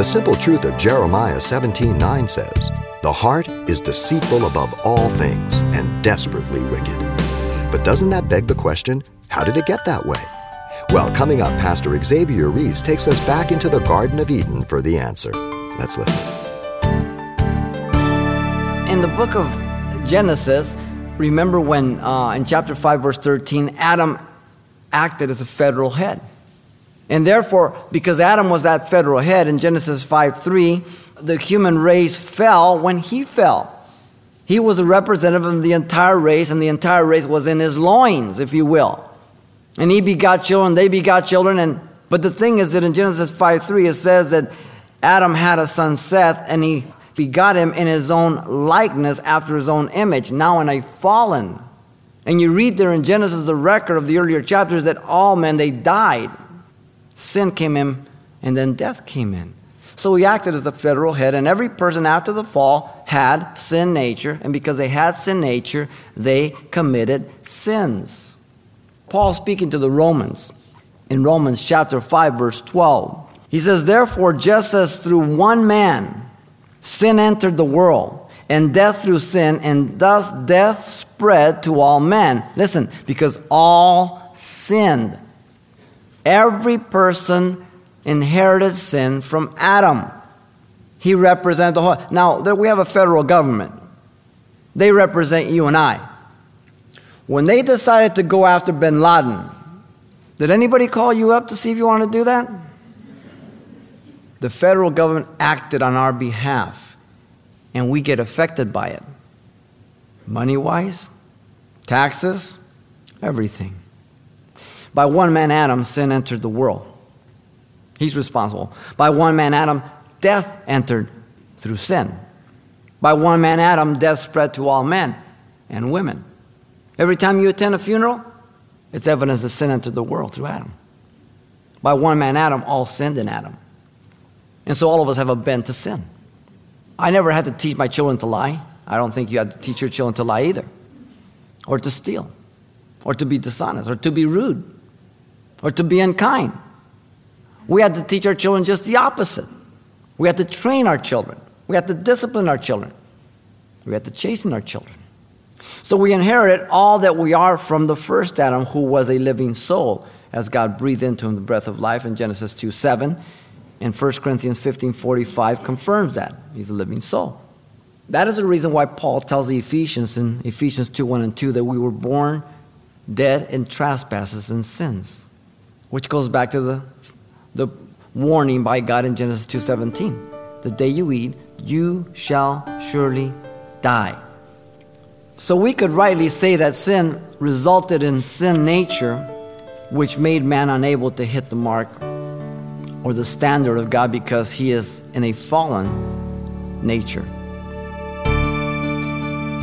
The simple truth of Jeremiah 17:9 says, "The heart is deceitful above all things and desperately wicked." But doesn't that beg the question, how did it get that way? Well, coming up, Pastor Xavier Reese takes us back into the Garden of Eden for the answer. Let's listen. In the book of Genesis, remember when uh, in chapter 5, verse 13, Adam acted as a federal head. And therefore, because Adam was that federal head in Genesis 5 3, the human race fell when he fell. He was a representative of the entire race, and the entire race was in his loins, if you will. And he begot children, they begot children, and but the thing is that in Genesis 5 3, it says that Adam had a son Seth, and he begot him in his own likeness after his own image. Now in a fallen. And you read there in Genesis the record of the earlier chapters that all men they died sin came in, and then death came in. So he acted as a federal head, and every person after the fall had sin nature, and because they had sin nature, they committed sins. Paul speaking to the Romans in Romans chapter 5, verse 12. He says, Therefore, just as through one man sin entered the world, and death through sin, and thus death spread to all men. Listen, because all sinned. Every person inherited sin from Adam. He represents the whole. Now, there, we have a federal government. They represent you and I. When they decided to go after bin Laden, did anybody call you up to see if you want to do that? The federal government acted on our behalf, and we get affected by it. Money wise, taxes, everything. By one man, Adam, sin entered the world. He's responsible. By one man, Adam, death entered through sin. By one man, Adam, death spread to all men and women. Every time you attend a funeral, it's evidence that sin entered the world through Adam. By one man, Adam, all sinned in Adam. And so all of us have a bent to sin. I never had to teach my children to lie. I don't think you had to teach your children to lie either, or to steal, or to be dishonest, or to be rude or to be unkind. We had to teach our children just the opposite. We had to train our children. We had to discipline our children. We had to chasten our children. So we inherited all that we are from the first Adam, who was a living soul, as God breathed into him the breath of life in Genesis 2 7. And 1 Corinthians 15 45 confirms that. He's a living soul. That is the reason why Paul tells the Ephesians in Ephesians 2 1 and 2 that we were born dead in trespasses and sins which goes back to the, the warning by God in Genesis 2:17. The day you eat, you shall surely die. So we could rightly say that sin resulted in sin nature, which made man unable to hit the mark or the standard of God because he is in a fallen nature.